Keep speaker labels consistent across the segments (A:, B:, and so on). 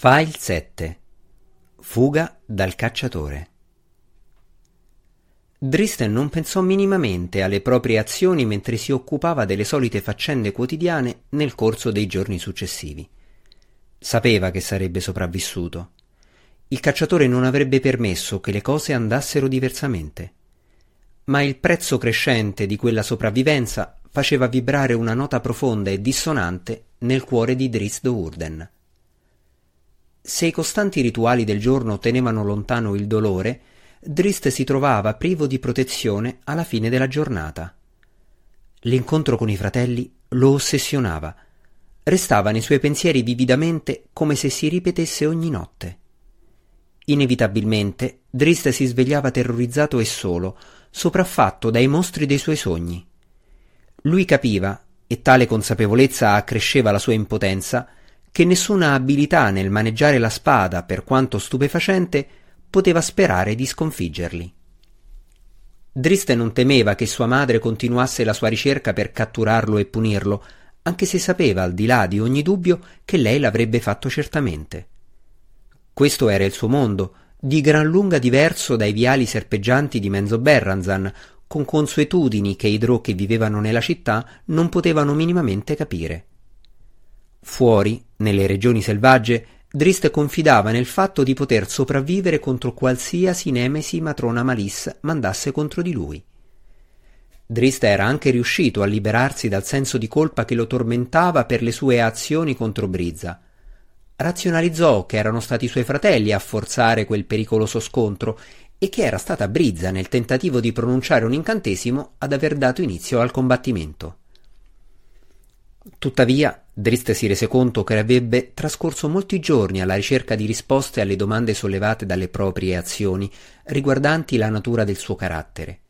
A: File 7 Fuga dal cacciatore Dristen non pensò minimamente alle proprie azioni mentre si occupava delle solite faccende quotidiane nel corso dei giorni successivi. Sapeva che sarebbe sopravvissuto. Il cacciatore non avrebbe permesso che le cose andassero diversamente. Ma il prezzo crescente di quella sopravvivenza faceva vibrare una nota profonda e dissonante nel cuore di Drist Urden. Se i costanti rituali del giorno tenevano lontano il dolore, Drist si trovava privo di protezione alla fine della giornata. L'incontro con i fratelli lo ossessionava. Restava nei suoi pensieri vividamente come se si ripetesse ogni notte. Inevitabilmente Drist si svegliava terrorizzato e solo, sopraffatto dai mostri dei suoi sogni. Lui capiva, e tale consapevolezza accresceva la sua impotenza, che nessuna abilità nel maneggiare la spada, per quanto stupefacente, poteva sperare di sconfiggerli. Driste non temeva che sua madre continuasse la sua ricerca per catturarlo e punirlo, anche se sapeva al di là di ogni dubbio che lei l'avrebbe fatto certamente. Questo era il suo mondo, di gran lunga diverso dai viali serpeggianti di Menzo Berranzan, con consuetudini che i drò che vivevano nella città non potevano minimamente capire. Fuori, nelle regioni selvagge, Drist confidava nel fatto di poter sopravvivere contro qualsiasi nemesi matrona Malis mandasse contro di lui. Drist era anche riuscito a liberarsi dal senso di colpa che lo tormentava per le sue azioni contro Brizza. Razionalizzò che erano stati i suoi fratelli a forzare quel pericoloso scontro e che era stata Brizza nel tentativo di pronunciare un incantesimo ad aver dato inizio al combattimento. Tuttavia, Drist si rese conto che avrebbe trascorso molti giorni alla ricerca di risposte alle domande sollevate dalle proprie azioni riguardanti la natura del suo carattere.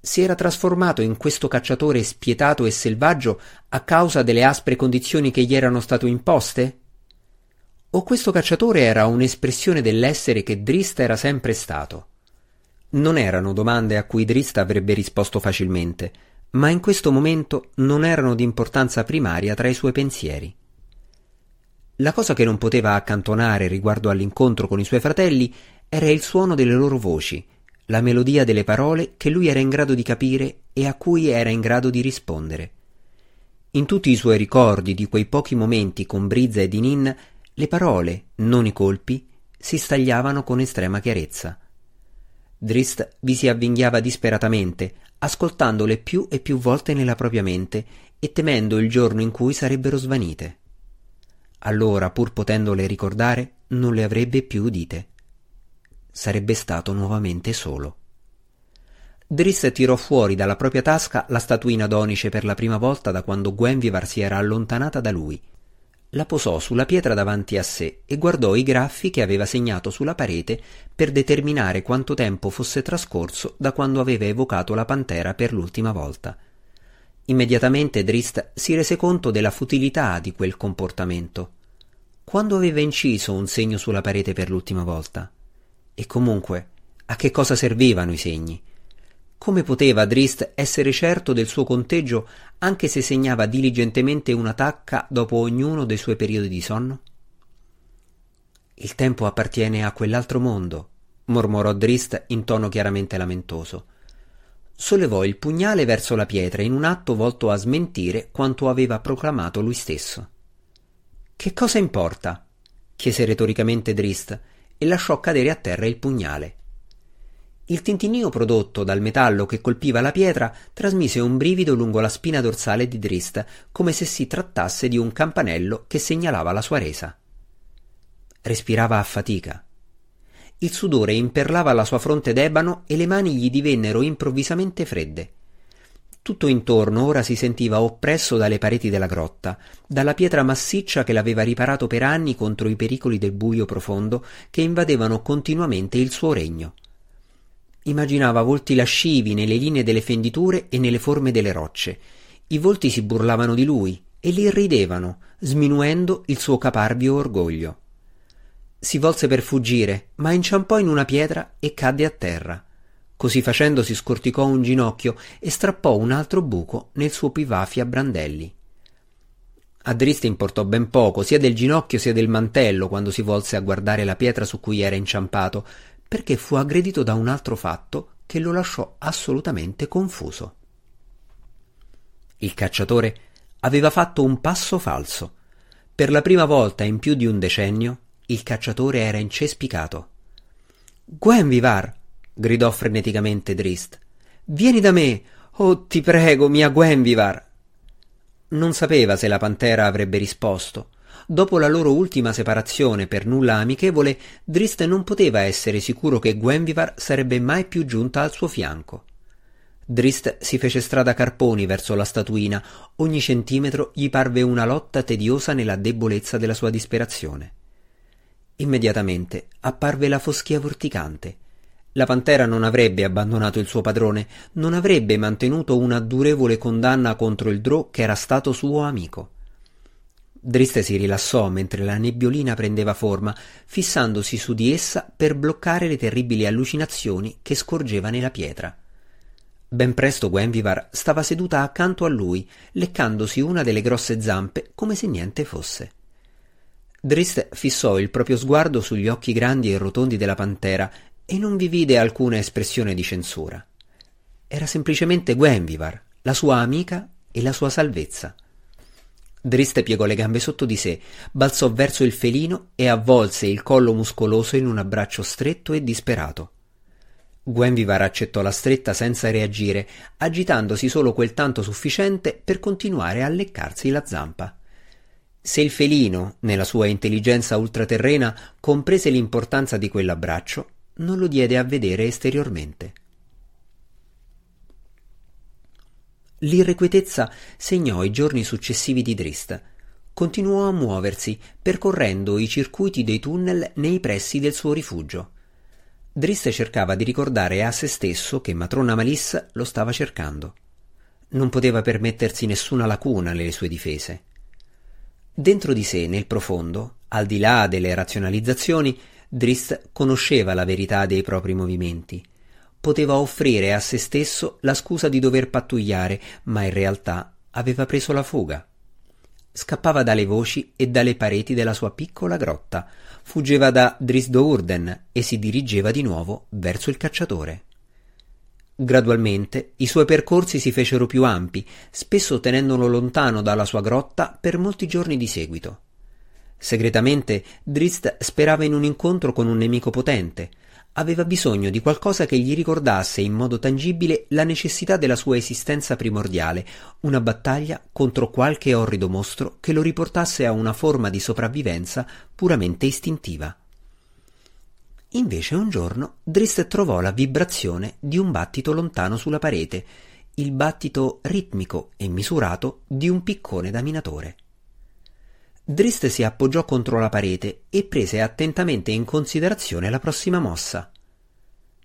A: Si era trasformato in questo cacciatore spietato e selvaggio a causa delle aspre condizioni che gli erano state imposte? O questo cacciatore era un'espressione dell'essere che Drist era sempre stato? Non erano domande a cui Drist avrebbe risposto facilmente, ma in questo momento non erano di importanza primaria tra i suoi pensieri. La cosa che non poteva accantonare riguardo all'incontro con i suoi fratelli era il suono delle loro voci, la melodia delle parole che lui era in grado di capire e a cui era in grado di rispondere. In tutti i suoi ricordi di quei pochi momenti con Brizza e Dinin, le parole, non i colpi, si stagliavano con estrema chiarezza. Drist vi si avvinghiava disperatamente, ascoltandole più e più volte nella propria mente e temendo il giorno in cui sarebbero svanite. Allora, pur potendole ricordare, non le avrebbe più udite. Sarebbe stato nuovamente solo. Driss tirò fuori dalla propria tasca la statuina d'onice per la prima volta da quando Gwenvivar si era allontanata da lui la posò sulla pietra davanti a sé e guardò i graffi che aveva segnato sulla parete per determinare quanto tempo fosse trascorso da quando aveva evocato la pantera per l'ultima volta. Immediatamente Drist si rese conto della futilità di quel comportamento. Quando aveva inciso un segno sulla parete per l'ultima volta? E comunque, a che cosa servivano i segni? Come poteva Drist essere certo del suo conteggio anche se segnava diligentemente una tacca dopo ognuno dei suoi periodi di sonno? Il tempo appartiene a quell'altro mondo, mormorò Drist in tono chiaramente lamentoso. Sollevò il pugnale verso la pietra in un atto volto a smentire quanto aveva proclamato lui stesso. Che cosa importa? chiese retoricamente Drist e lasciò cadere a terra il pugnale. Il tintinnio prodotto dal metallo che colpiva la pietra trasmise un brivido lungo la spina dorsale di Drist, come se si trattasse di un campanello che segnalava la sua resa. Respirava a fatica. Il sudore imperlava la sua fronte d'ebano e le mani gli divennero improvvisamente fredde. Tutto intorno ora si sentiva oppresso dalle pareti della grotta, dalla pietra massiccia che l'aveva riparato per anni contro i pericoli del buio profondo che invadevano continuamente il suo regno. Immaginava volti lascivi nelle linee delle fenditure e nelle forme delle rocce. I volti si burlavano di lui e li irridevano, sminuendo il suo caparbio orgoglio. Si volse per fuggire, ma inciampò in una pietra e cadde a terra. Così facendo si scorticò un ginocchio e strappò un altro buco nel suo pivafia brandelli. A Drist importò ben poco, sia del ginocchio sia del mantello, quando si volse a guardare la pietra su cui era inciampato, perché fu aggredito da un altro fatto che lo lasciò assolutamente confuso. Il cacciatore aveva fatto un passo falso. Per la prima volta in più di un decennio, il cacciatore era incespicato. Gwenvivar! gridò freneticamente Drist. Vieni da me! Oh, ti prego, mia Gwenvivar! Non sapeva se la pantera avrebbe risposto. Dopo la loro ultima separazione per nulla amichevole, Drist non poteva essere sicuro che Gwenvivar sarebbe mai più giunta al suo fianco. Drist si fece strada carponi verso la statuina, ogni centimetro gli parve una lotta tediosa nella debolezza della sua disperazione. Immediatamente apparve la foschia vorticante. La pantera non avrebbe abbandonato il suo padrone, non avrebbe mantenuto una durevole condanna contro il drò che era stato suo amico. Drist si rilassò mentre la nebbiolina prendeva forma, fissandosi su di essa per bloccare le terribili allucinazioni che scorgeva nella pietra. Ben presto Gwenvivar stava seduta accanto a lui, leccandosi una delle grosse zampe come se niente fosse. Drist fissò il proprio sguardo sugli occhi grandi e rotondi della pantera e non vi vide alcuna espressione di censura. Era semplicemente Gwenvivar, la sua amica e la sua salvezza. Drist piegò le gambe sotto di sé, balzò verso il felino e avvolse il collo muscoloso in un abbraccio stretto e disperato. Gwenvivar accettò la stretta senza reagire, agitandosi solo quel tanto sufficiente per continuare a leccarsi la zampa. Se il felino, nella sua intelligenza ultraterrena, comprese l'importanza di quell'abbraccio, non lo diede a vedere esteriormente. L'irrequietezza segnò i giorni successivi di Drist. Continuò a muoversi, percorrendo i circuiti dei tunnel nei pressi del suo rifugio. Drist cercava di ricordare a se stesso che matrona Malissa lo stava cercando. Non poteva permettersi nessuna lacuna nelle sue difese. Dentro di sé, nel profondo, al di là delle razionalizzazioni, Drist conosceva la verità dei propri movimenti. Poteva offrire a se stesso la scusa di dover pattugliare, ma in realtà aveva preso la fuga. Scappava dalle voci e dalle pareti della sua piccola grotta, fuggeva da Drisdourden e si dirigeva di nuovo verso il cacciatore. Gradualmente i suoi percorsi si fecero più ampi, spesso tenendolo lontano dalla sua grotta per molti giorni di seguito. Segretamente Drist sperava in un incontro con un nemico potente, aveva bisogno di qualcosa che gli ricordasse in modo tangibile la necessità della sua esistenza primordiale, una battaglia contro qualche orrido mostro che lo riportasse a una forma di sopravvivenza puramente istintiva. Invece un giorno Drist trovò la vibrazione di un battito lontano sulla parete, il battito ritmico e misurato di un piccone da minatore. Drist si appoggiò contro la parete e prese attentamente in considerazione la prossima mossa.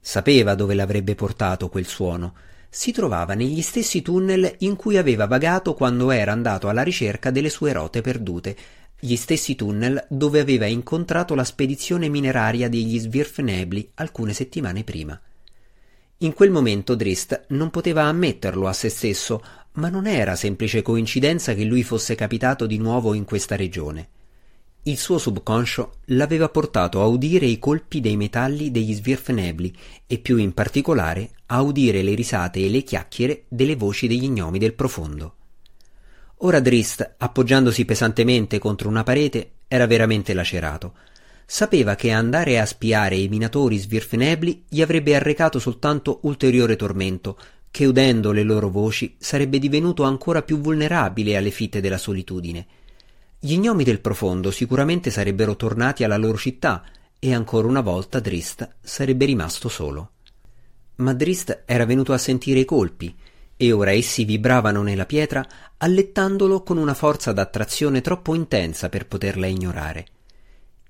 A: Sapeva dove l'avrebbe portato quel suono. Si trovava negli stessi tunnel in cui aveva vagato quando era andato alla ricerca delle sue rote perdute, gli stessi tunnel dove aveva incontrato la spedizione mineraria degli Svirfnebli alcune settimane prima. In quel momento Drist non poteva ammetterlo a se stesso, ma non era semplice coincidenza che lui fosse capitato di nuovo in questa regione. Il suo subconscio l'aveva portato a udire i colpi dei metalli degli svirfnebli e più in particolare a udire le risate e le chiacchiere delle voci degli gnomi del profondo. Ora Drist, appoggiandosi pesantemente contro una parete, era veramente lacerato. Sapeva che andare a spiare i minatori svirfnebli gli avrebbe arrecato soltanto ulteriore tormento, che udendo le loro voci sarebbe divenuto ancora più vulnerabile alle fitte della solitudine. Gli gnomi del profondo sicuramente sarebbero tornati alla loro città e ancora una volta Drist sarebbe rimasto solo. Ma Drist era venuto a sentire i colpi e ora essi vibravano nella pietra allettandolo con una forza d'attrazione troppo intensa per poterla ignorare.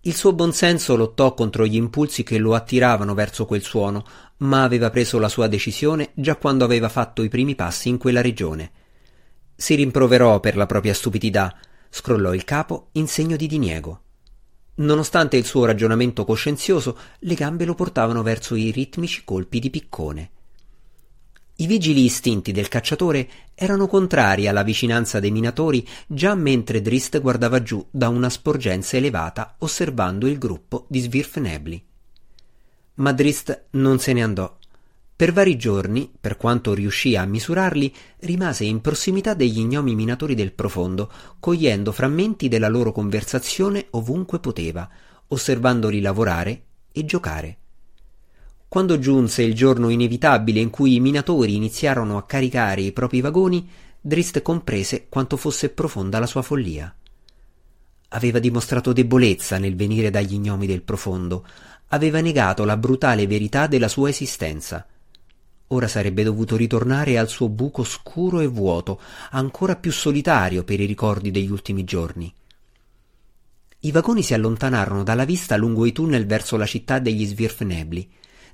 A: Il suo buon senso lottò contro gli impulsi che lo attiravano verso quel suono, ma aveva preso la sua decisione già quando aveva fatto i primi passi in quella regione. Si rimproverò per la propria stupidità, scrollò il capo in segno di diniego. Nonostante il suo ragionamento coscienzioso, le gambe lo portavano verso i ritmici colpi di piccone. I vigili istinti del cacciatore erano contrari alla vicinanza dei minatori già mentre Drist guardava giù da una sporgenza elevata osservando il gruppo di svirfnebli. Ma Drist non se ne andò. Per vari giorni, per quanto riuscì a misurarli, rimase in prossimità degli ignomi minatori del profondo, cogliendo frammenti della loro conversazione ovunque poteva, osservandoli lavorare e giocare. Quando giunse il giorno inevitabile in cui i minatori iniziarono a caricare i propri vagoni, Drist comprese quanto fosse profonda la sua follia. Aveva dimostrato debolezza nel venire dagli gnomi del profondo, aveva negato la brutale verità della sua esistenza. Ora sarebbe dovuto ritornare al suo buco scuro e vuoto, ancora più solitario per i ricordi degli ultimi giorni. I vagoni si allontanarono dalla vista lungo i tunnel verso la città degli Svirfnebli.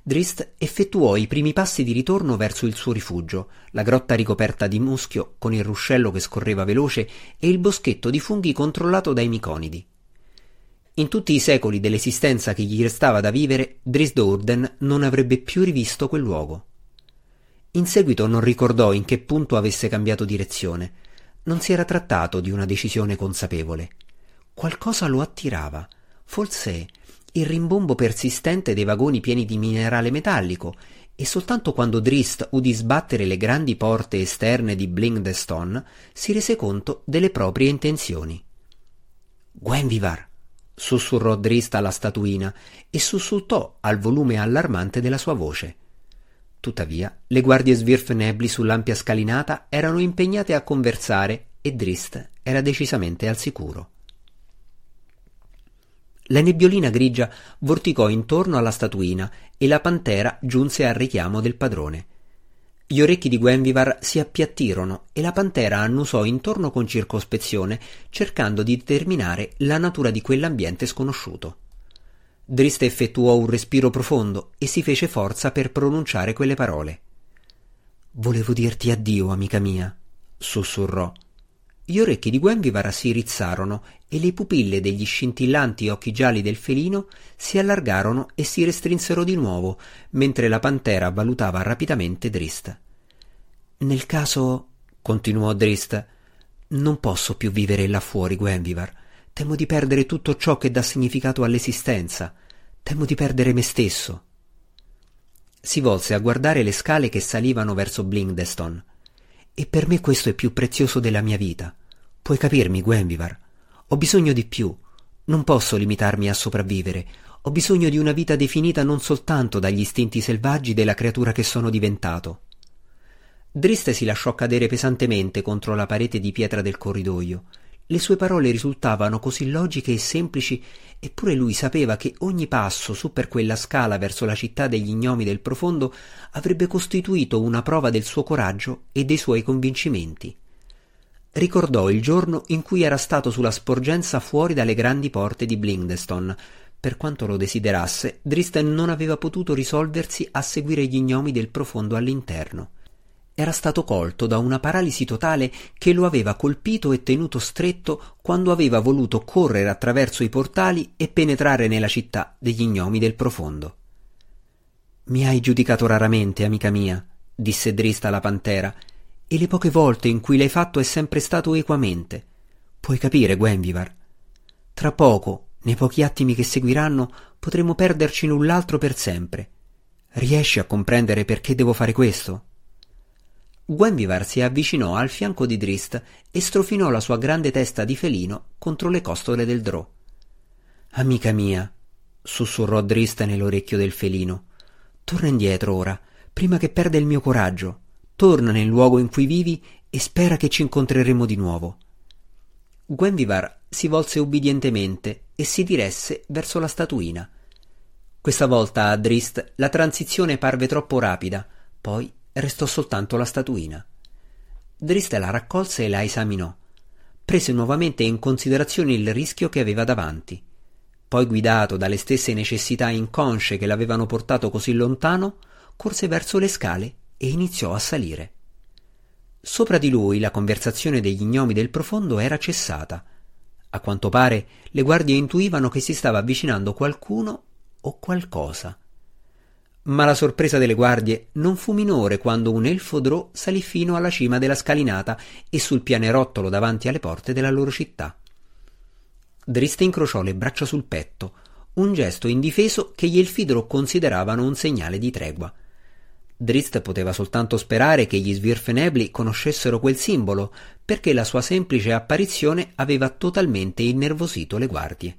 A: Drist effettuò i primi passi di ritorno verso il suo rifugio, la grotta ricoperta di muschio con il ruscello che scorreva veloce e il boschetto di funghi controllato dai miconidi. In tutti i secoli dell'esistenza che gli restava da vivere, Drist Urden non avrebbe più rivisto quel luogo. In seguito non ricordò in che punto avesse cambiato direzione. Non si era trattato di una decisione consapevole. Qualcosa lo attirava, forse il rimbombo persistente dei vagoni pieni di minerale metallico, e soltanto quando Drist udì sbattere le grandi porte esterne di Blingdestone si rese conto delle proprie intenzioni. Gwenvivar! sussurrò Drist alla statuina e sussultò al volume allarmante della sua voce. Tuttavia, le guardie svirfnebli sull'ampia scalinata erano impegnate a conversare e Drist era decisamente al sicuro. La nebbiolina grigia vorticò intorno alla statuina e la pantera giunse al richiamo del padrone. Gli orecchi di Gwenvivar si appiattirono e la pantera annusò intorno con circospezione, cercando di determinare la natura di quell'ambiente sconosciuto. Drist effettuò un respiro profondo e si fece forza per pronunciare quelle parole. Volevo dirti addio, amica mia, sussurrò. Gli orecchi di Gwenvivar si rizzarono e le pupille degli scintillanti occhi gialli del felino si allargarono e si restrinsero di nuovo, mentre la pantera valutava rapidamente Drist. Nel caso, continuò Drist, non posso più vivere là fuori, Gwenvivar. Temo di perdere tutto ciò che dà significato all'esistenza. Temo di perdere me stesso. Si volse a guardare le scale che salivano verso Blingdeston. E per me questo è più prezioso della mia vita. Puoi capirmi, Gwenvivar? Ho bisogno di più. Non posso limitarmi a sopravvivere. Ho bisogno di una vita definita non soltanto dagli istinti selvaggi della creatura che sono diventato. Drist si lasciò cadere pesantemente contro la parete di pietra del corridoio. Le sue parole risultavano così logiche e semplici, eppure lui sapeva che ogni passo su per quella scala verso la città degli gnomi del profondo avrebbe costituito una prova del suo coraggio e dei suoi convincimenti. Ricordò il giorno in cui era stato sulla sporgenza fuori dalle grandi porte di Blingdeston. Per quanto lo desiderasse, Dristen non aveva potuto risolversi a seguire gli gnomi del profondo all'interno era stato colto da una paralisi totale che lo aveva colpito e tenuto stretto quando aveva voluto correre attraverso i portali e penetrare nella città degli gnomi del profondo. Mi hai giudicato raramente, amica mia, disse Drista la pantera, e le poche volte in cui l'hai fatto è sempre stato equamente. Puoi capire, Gwenvivar. Tra poco, nei pochi attimi che seguiranno, potremo perderci l'un l'altro per sempre. Riesci a comprendere perché devo fare questo? Gwenvivar si avvicinò al fianco di Drist e strofinò la sua grande testa di felino contro le costole del drò. Amica mia, sussurrò Drist nell'orecchio del felino, torna indietro ora, prima che perda il mio coraggio. Torna nel luogo in cui vivi e spera che ci incontreremo di nuovo. Gwenvivar si volse ubbidientemente e si diresse verso la statuina. Questa volta a Drist la transizione parve troppo rapida, poi restò soltanto la statuina. Driste la raccolse e la esaminò. Prese nuovamente in considerazione il rischio che aveva davanti. Poi, guidato dalle stesse necessità inconsce che l'avevano portato così lontano, corse verso le scale e iniziò a salire. Sopra di lui la conversazione degli gnomi del profondo era cessata. A quanto pare le guardie intuivano che si stava avvicinando qualcuno o qualcosa. Ma la sorpresa delle guardie non fu minore quando un elfo drò salì fino alla cima della scalinata e sul pianerottolo davanti alle porte della loro città. Driste incrociò le braccia sul petto, un gesto indifeso che gli elfidro consideravano un segnale di tregua. Drist poteva soltanto sperare che gli svirfenebli conoscessero quel simbolo, perché la sua semplice apparizione aveva totalmente innervosito le guardie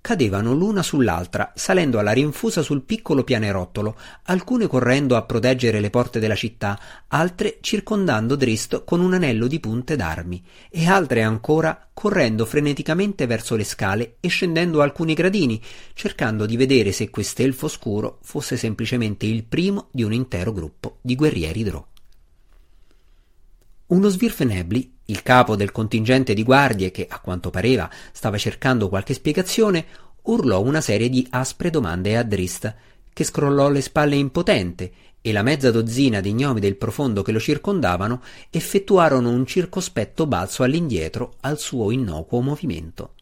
A: cadevano l'una sull'altra, salendo alla rinfusa sul piccolo pianerottolo, alcune correndo a proteggere le porte della città, altre circondando Drist con un anello di punte d'armi, e altre ancora correndo freneticamente verso le scale e scendendo alcuni gradini, cercando di vedere se quest'elfo scuro fosse semplicemente il primo di un intero gruppo di guerrieri Drò. Uno Svirfenebli, il capo del contingente di guardie che, a quanto pareva, stava cercando qualche spiegazione, urlò una serie di aspre domande a Drist, che scrollò le spalle impotente, e la mezza dozzina di gnomi del profondo che lo circondavano effettuarono un circospetto balzo all'indietro al suo innocuo movimento.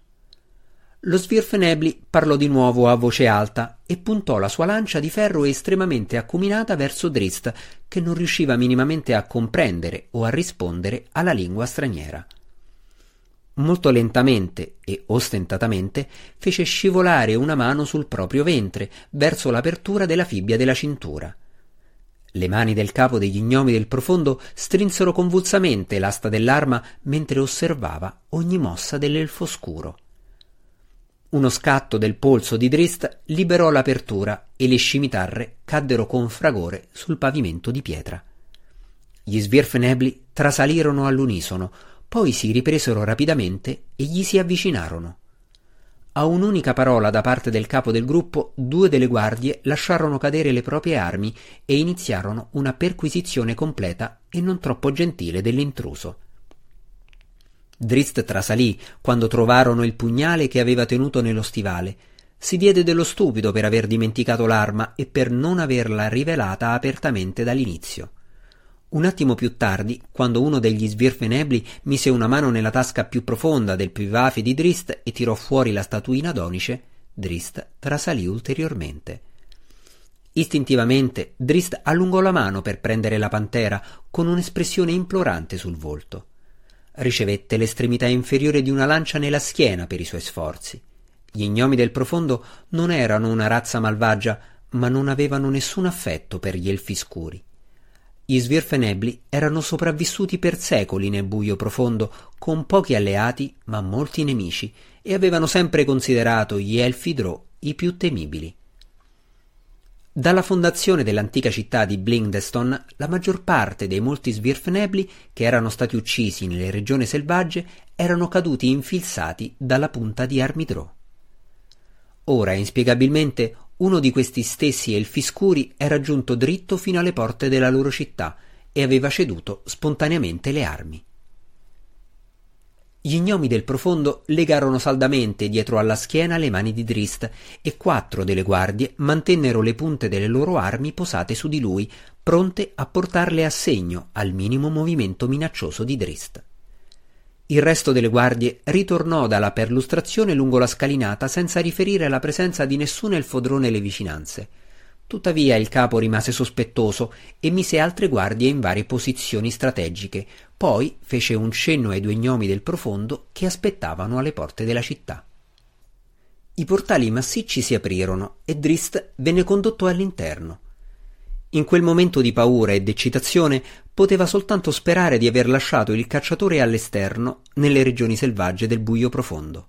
A: Lo Svirfenebli parlò di nuovo a voce alta e puntò la sua lancia di ferro estremamente acuminata verso Drist, che non riusciva minimamente a comprendere o a rispondere alla lingua straniera. Molto lentamente e ostentatamente fece scivolare una mano sul proprio ventre, verso l'apertura della fibbia della cintura. Le mani del capo degli gnomi del profondo strinsero convulsamente l'asta dell'arma mentre osservava ogni mossa dell'elfo scuro. Uno scatto del polso di Drist liberò l'apertura e le scimitarre caddero con fragore sul pavimento di pietra. Gli svirfenebli trasalirono all'unisono, poi si ripresero rapidamente e gli si avvicinarono. A un'unica parola da parte del capo del gruppo, due delle guardie lasciarono cadere le proprie armi e iniziarono una perquisizione completa e non troppo gentile dell'intruso. Drist trasalì quando trovarono il pugnale che aveva tenuto nello stivale. Si diede dello stupido per aver dimenticato l'arma e per non averla rivelata apertamente dall'inizio. Un attimo più tardi, quando uno degli svirfenebli mise una mano nella tasca più profonda del pivafe di Drist e tirò fuori la statuina d'onice, Drist trasalì ulteriormente. Istintivamente Drist allungò la mano per prendere la pantera con un'espressione implorante sul volto. Ricevette l'estremità inferiore di una lancia nella schiena per i suoi sforzi. Gli gnomi del profondo non erano una razza malvagia, ma non avevano nessun affetto per gli elfi scuri. Gli svirfenebli erano sopravvissuti per secoli nel buio profondo, con pochi alleati ma molti nemici, e avevano sempre considerato gli elfi Drò i più temibili. Dalla fondazione dell'antica città di Blingdeston, la maggior parte dei molti svirfenebli che erano stati uccisi nelle regioni selvagge erano caduti infilzati dalla punta di Armidrò. Ora, inspiegabilmente, uno di questi stessi elfi scuri era giunto dritto fino alle porte della loro città e aveva ceduto spontaneamente le armi. Gli gnomi del profondo legarono saldamente dietro alla schiena le mani di Drist e quattro delle guardie mantennero le punte delle loro armi posate su di lui, pronte a portarle a segno al minimo movimento minaccioso di Drist. Il resto delle guardie ritornò dalla perlustrazione lungo la scalinata senza riferire la presenza di nessun elfodrone nelle vicinanze. Tuttavia il capo rimase sospettoso e mise altre guardie in varie posizioni strategiche, poi fece un cenno ai due gnomi del profondo che aspettavano alle porte della città. I portali massicci si aprirono e Drist venne condotto all'interno. In quel momento di paura e d'eccitazione poteva soltanto sperare di aver lasciato il cacciatore all'esterno nelle regioni selvagge del buio profondo.